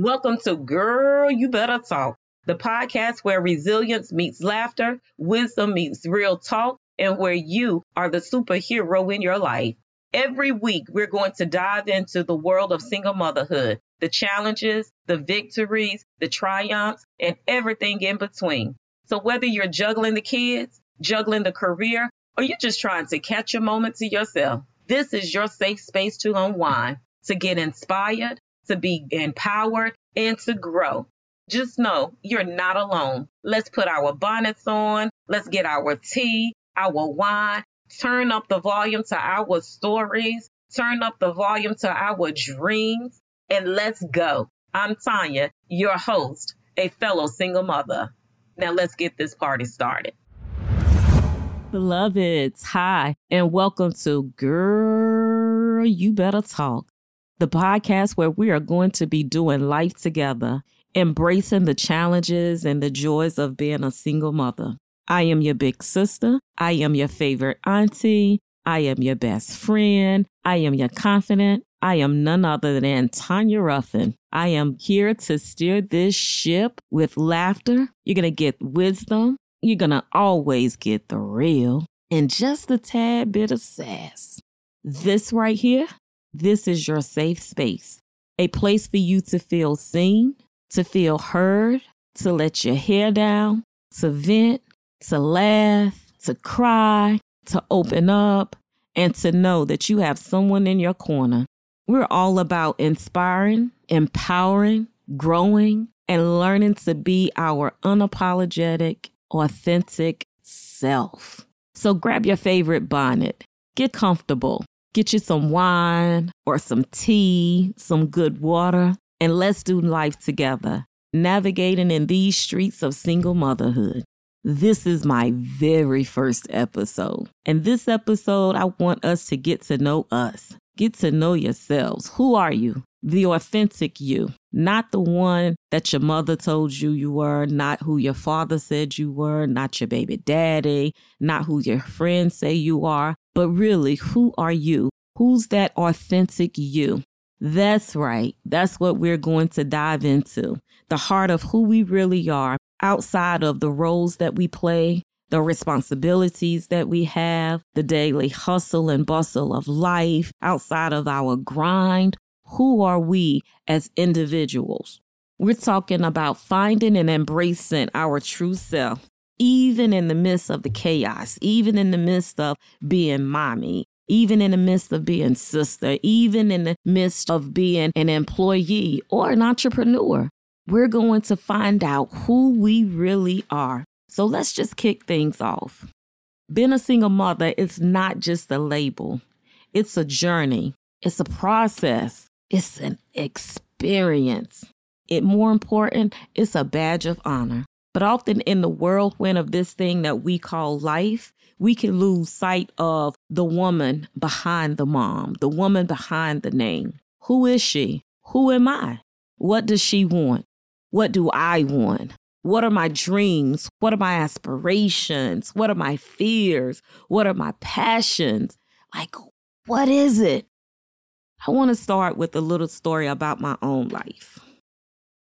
Welcome to Girl, You Better Talk, the podcast where resilience meets laughter, wisdom meets real talk, and where you are the superhero in your life. Every week, we're going to dive into the world of single motherhood, the challenges, the victories, the triumphs, and everything in between. So, whether you're juggling the kids, juggling the career, or you're just trying to catch a moment to yourself, this is your safe space to unwind, to get inspired, to be empowered, and to grow. Just know you're not alone. Let's put our bonnets on. Let's get our tea, our wine, turn up the volume to our stories, turn up the volume to our dreams, and let's go. I'm Tanya, your host, a fellow single mother. Now let's get this party started. Beloveds, hi, and welcome to Girl, You Better Talk, the podcast where we are going to be doing life together, embracing the challenges and the joys of being a single mother. I am your big sister. I am your favorite auntie. I am your best friend. I am your confidant. I am none other than Tanya Ruffin. I am here to steer this ship with laughter. You're going to get wisdom. You're going to always get the real and just a tad bit of sass. This right here, this is your safe space, a place for you to feel seen, to feel heard, to let your hair down, to vent, to laugh, to cry, to open up, and to know that you have someone in your corner. We're all about inspiring, empowering, growing, and learning to be our unapologetic, authentic self. So grab your favorite bonnet, get comfortable, get you some wine or some tea, some good water, and let's do life together, navigating in these streets of single motherhood. This is my very first episode. And this episode, I want us to get to know us, get to know yourselves. Who are you? The authentic you, not the one that your mother told you you were, not who your father said you were, not your baby daddy, not who your friends say you are, but really, who are you? Who's that authentic you? That's right. That's what we're going to dive into the heart of who we really are outside of the roles that we play, the responsibilities that we have, the daily hustle and bustle of life, outside of our grind. Who are we as individuals? We're talking about finding and embracing our true self, even in the midst of the chaos, even in the midst of being mommy, even in the midst of being sister, even in the midst of being an employee or an entrepreneur we're going to find out who we really are. So let's just kick things off. Being a single mother is not just a label, it's a journey, it's a process, it's an experience. It more important, it's a badge of honor. But often in the whirlwind of this thing that we call life, we can lose sight of the woman behind the mom, the woman behind the name. Who is she? Who am I? What does she want? What do I want? What are my dreams? What are my aspirations? What are my fears? What are my passions? Like, what is it? I want to start with a little story about my own life.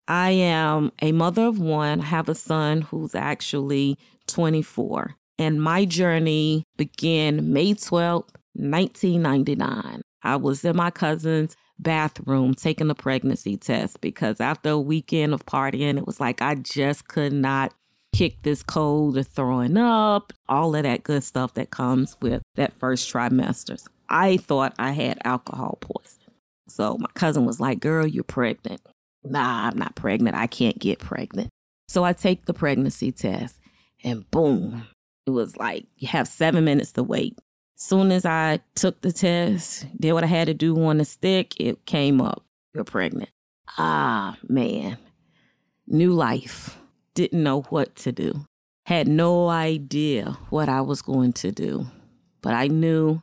I am a mother of one. I have a son who's actually 24. And my journey began May 12th, 1999. I was in my cousin's bathroom taking a pregnancy test because after a weekend of partying, it was like I just could not kick this cold of throwing up, all of that good stuff that comes with that first trimester. I thought I had alcohol poisoning. So my cousin was like, Girl, you're pregnant. Nah, I'm not pregnant. I can't get pregnant. So I take the pregnancy test and boom, it was like you have seven minutes to wait. Soon as I took the test, did what I had to do on the stick, it came up. You're pregnant. Ah, man. New life. Didn't know what to do. Had no idea what I was going to do. But I knew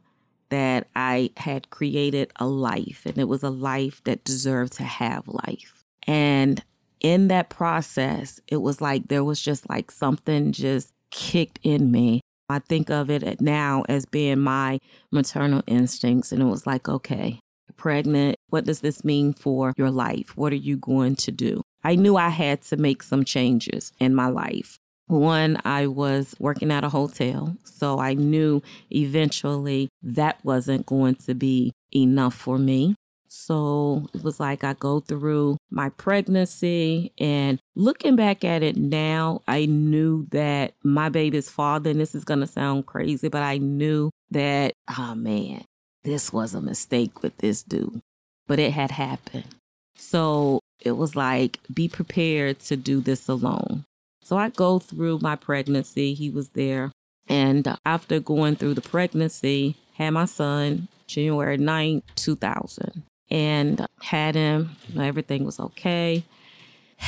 that I had created a life and it was a life that deserved to have life. And in that process, it was like there was just like something just kicked in me I think of it now as being my maternal instincts. And it was like, okay, pregnant. What does this mean for your life? What are you going to do? I knew I had to make some changes in my life. One, I was working at a hotel, so I knew eventually that wasn't going to be enough for me. So it was like I go through my pregnancy and looking back at it now, I knew that my baby's father, and this is going to sound crazy, but I knew that, oh man, this was a mistake with this dude. But it had happened. So it was like, be prepared to do this alone. So I go through my pregnancy. He was there. And after going through the pregnancy, had my son January 9th, 2000 and had him. Everything was okay.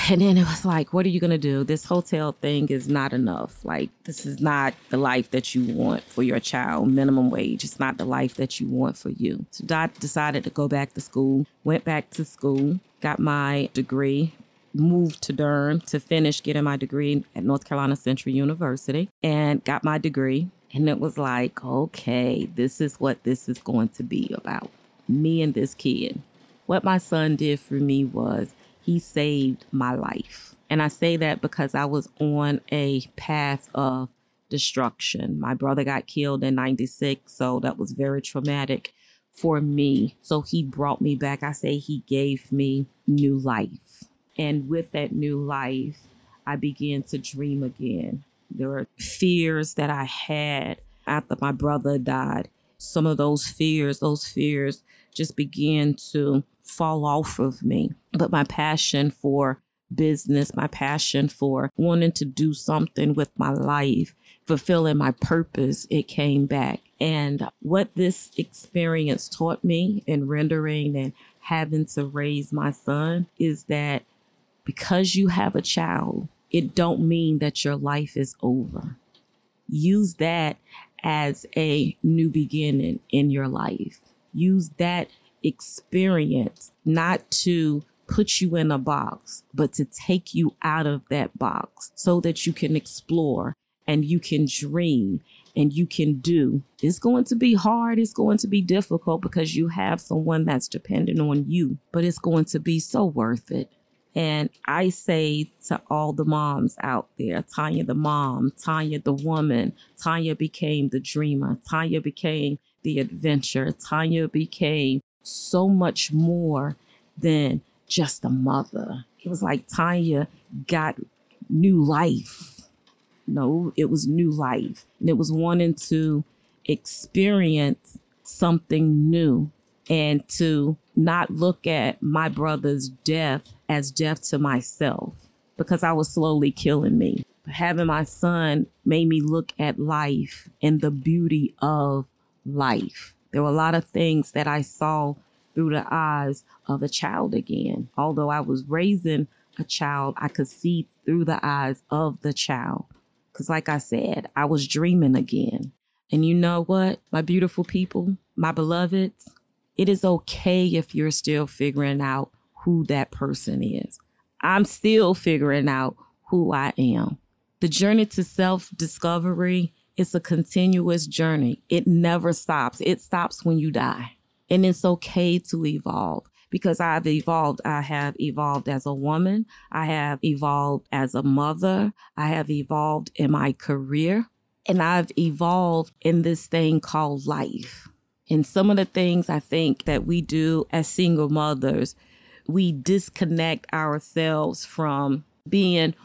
And then it was like, what are you going to do? This hotel thing is not enough. Like, this is not the life that you want for your child. Minimum wage. It's not the life that you want for you. So, I decided to go back to school, went back to school, got my degree, moved to Durham to finish getting my degree at North Carolina Central University, and got my degree. And it was like, okay, this is what this is going to be about me and this kid. What my son did for me was he saved my life. And I say that because I was on a path of destruction. My brother got killed in 96, so that was very traumatic for me. So he brought me back. I say he gave me new life. And with that new life, I began to dream again. There were fears that I had after my brother died. Some of those fears, those fears just began to fall off of me. But my passion for business, my passion for wanting to do something with my life, fulfilling my purpose, it came back. And what this experience taught me in rendering and having to raise my son is that because you have a child, it don't mean that your life is over. Use that as a new beginning in your life use that experience not to put you in a box, but to take you out of that box so that you can explore and you can dream and you can do. It's going to be hard. It's going to be difficult because you have someone that's dependent on you, but it's going to be so worth it. And I say to all the moms out there, Tanya the mom, Tanya the woman, Tanya became the dreamer, Tanya became the adventure. Tanya became so much more than just a mother. It was like Tanya got new life. No, it was new life. And it was wanting to experience something new and to not look at my brother's death as death to myself because I was slowly killing me. Having my son made me look at life and the beauty of life. There were a lot of things that I saw through the eyes of a child again. Although I was raising a child, I could see through the eyes of the child. Because, like I said, I was dreaming again. And you know what, my beautiful people, my beloveds, it is okay if you're still figuring out who that person is. I'm still figuring out who I am. The journey to self discovery it's a continuous journey. It never stops. It stops when you die. And it's okay to evolve because I've evolved. I have evolved as a woman. I have evolved as a mother. I have evolved in my career. And I've evolved in this thing called life. And some of the things I think that we do as single mothers, we disconnect ourselves from being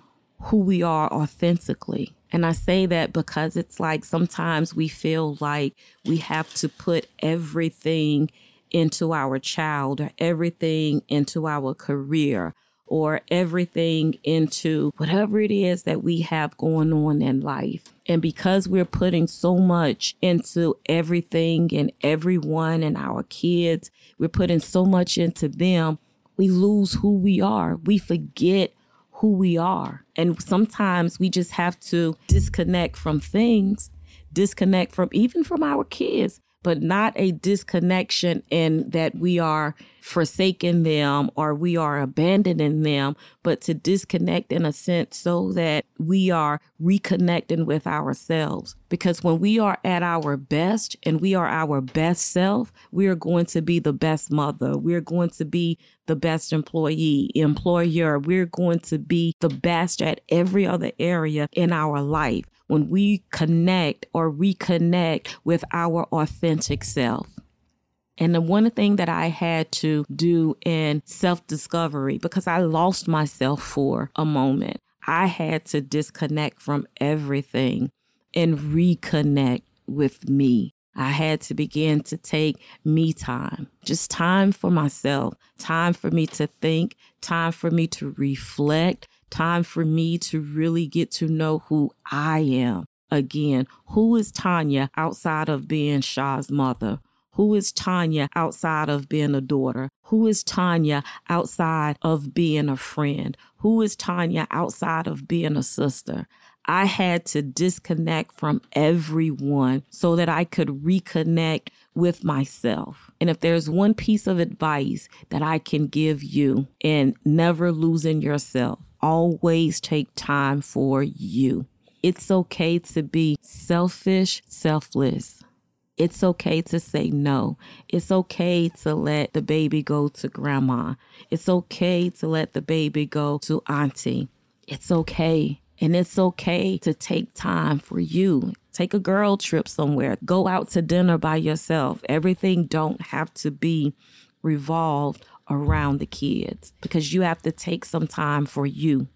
who we are authentically. And I say that because it's like sometimes we feel like we have to put everything into our child or everything into our career or everything into whatever it is that we have going on in life. And because we're putting so much into everything and everyone and our kids, we're putting so much into them, we lose who we are. We forget who we are. And sometimes we just have to disconnect from things, disconnect from even from our kids, but not a disconnection in that we are forsaking them or we are abandoning them, but to disconnect in a sense so that we are reconnecting with ourselves. Because when we are at our best and we are our best self, we are going to be the best mother. We're going to be the best employee, employer. We're going to be the best at every other area in our life when we connect or reconnect with our authentic self. And the one thing that I had to do in self discovery, because I lost myself for a moment, I had to disconnect from everything and reconnect with me. I had to begin to take me time, just time for myself, time for me to think, time for me to reflect, time for me to really get to know who I am. Again, who is Tanya outside of being Shah's mother? Who is Tanya outside of being a daughter? Who is Tanya outside of being a friend? Who is Tanya outside of being a sister? I had to disconnect from everyone so that I could reconnect with myself. And if there's one piece of advice that I can give you in never losing yourself, always take time for you. It's okay to be selfish, selfless. It's okay to say no. It's okay to let the baby go to grandma. It's okay to let the baby go to auntie. It's okay. And it's okay to take time for you. Take a girl trip somewhere. Go out to dinner by yourself. Everything don't have to be revolved around the kids because you have to take some time for you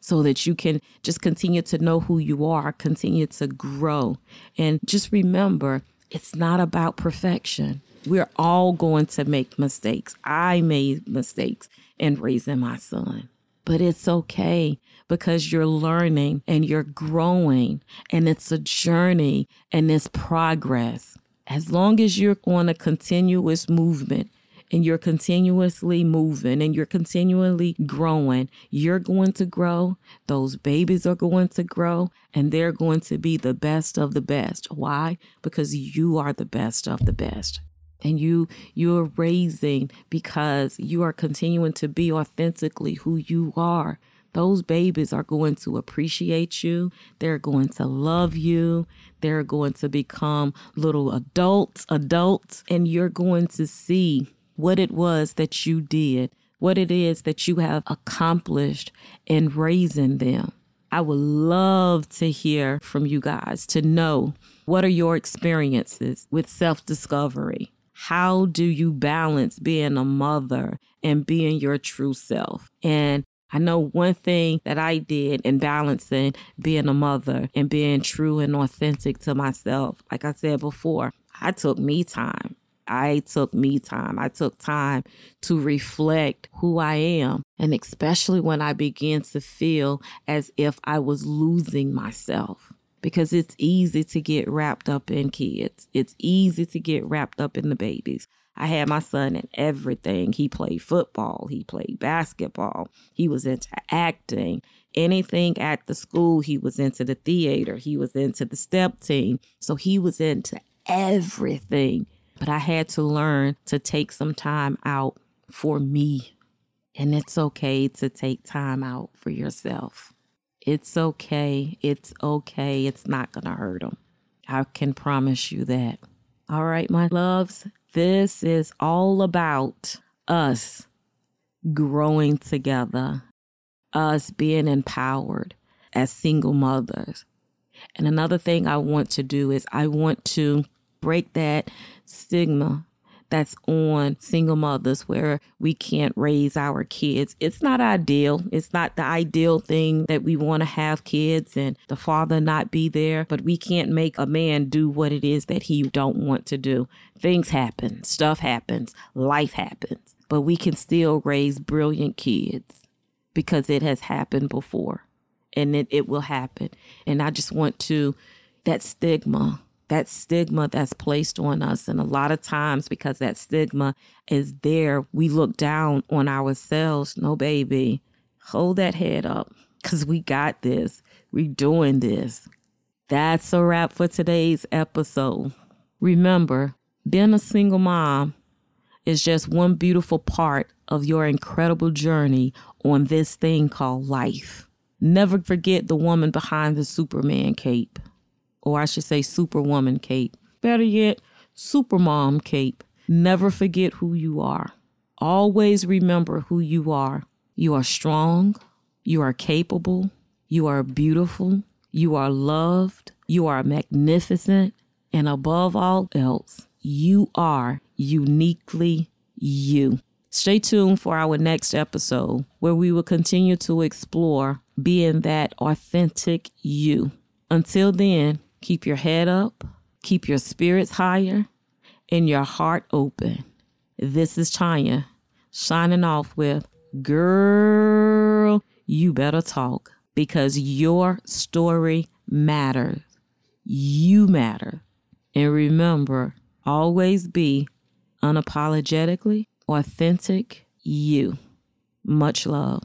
so that you can just continue to know who you are, continue to grow. And just remember, it's not about perfection. We're all going to make mistakes. I made mistakes in raising my son, but it's okay because you're learning and you're growing and it's a journey and it's progress. As long as you're on a continuous movement and you're continuously moving and you're continually growing, you're going to grow. Those babies are going to grow and they're going to be the best of the best. Why? Because you are the best of the best. And you you're raising because you are continuing to be authentically who you are those babies are going to appreciate you. They're going to love you. They're going to become little adults, adults, and you're going to see what it was that you did, what it is that you have accomplished in raising them. I would love to hear from you guys to know what are your experiences with self discovery? How do you balance being a mother and being your true self? And I know one thing that I did in balancing being a mother and being true and authentic to myself. Like I said before, I took me time. I took me time. I took time to reflect who I am. And especially when I began to feel as if I was losing myself. Because it's easy to get wrapped up in kids. It's easy to get wrapped up in the babies. I had my son in everything. He played football, he played basketball, he was into acting. Anything at the school, he was into the theater, he was into the step team. So he was into everything. But I had to learn to take some time out for me. And it's okay to take time out for yourself. It's okay. It's okay. It's not going to hurt them. I can promise you that. All right, my loves, this is all about us growing together, us being empowered as single mothers. And another thing I want to do is I want to break that stigma that's on single mothers where we can't raise our kids. It's not ideal. It's not the ideal thing that we want to have kids and the father not be there, but we can't make a man do what it is that he don't want to do. Things happen, stuff happens, life happens, but we can still raise brilliant kids because it has happened before and it, it will happen. And I just want to that stigma that stigma that's placed on us. And a lot of times, because that stigma is there, we look down on ourselves. No, baby, hold that head up because we got this. We're doing this. That's a wrap for today's episode. Remember, being a single mom is just one beautiful part of your incredible journey on this thing called life. Never forget the woman behind the Superman cape, or I should say, Superwoman cape. Better yet, Supermom cape. Never forget who you are. Always remember who you are. You are strong. You are capable. You are beautiful. You are loved. You are magnificent. And above all else, you are uniquely you. Stay tuned for our next episode where we will continue to explore being that authentic you. Until then, keep your head up, keep your spirits higher, and your heart open. This is Tanya signing off with Girl, you better talk because your story matters. You matter. And remember, always be unapologetically authentic you. Much love.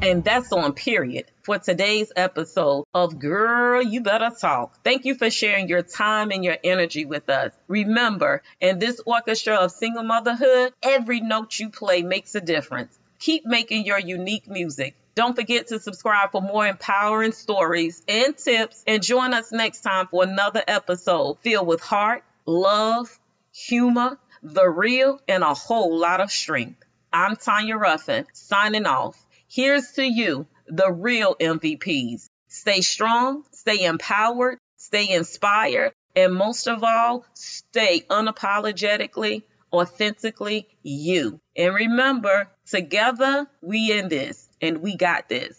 And that's on period for today's episode of Girl, You Better Talk. Thank you for sharing your time and your energy with us. Remember, in this orchestra of single motherhood, every note you play makes a difference. Keep making your unique music. Don't forget to subscribe for more empowering stories and tips, and join us next time for another episode filled with heart, love, humor, the real, and a whole lot of strength. I'm Tanya Ruffin, signing off. Here's to you, the real MVPs. Stay strong, stay empowered, stay inspired, and most of all, stay unapologetically, authentically you. And remember, together we in this and we got this.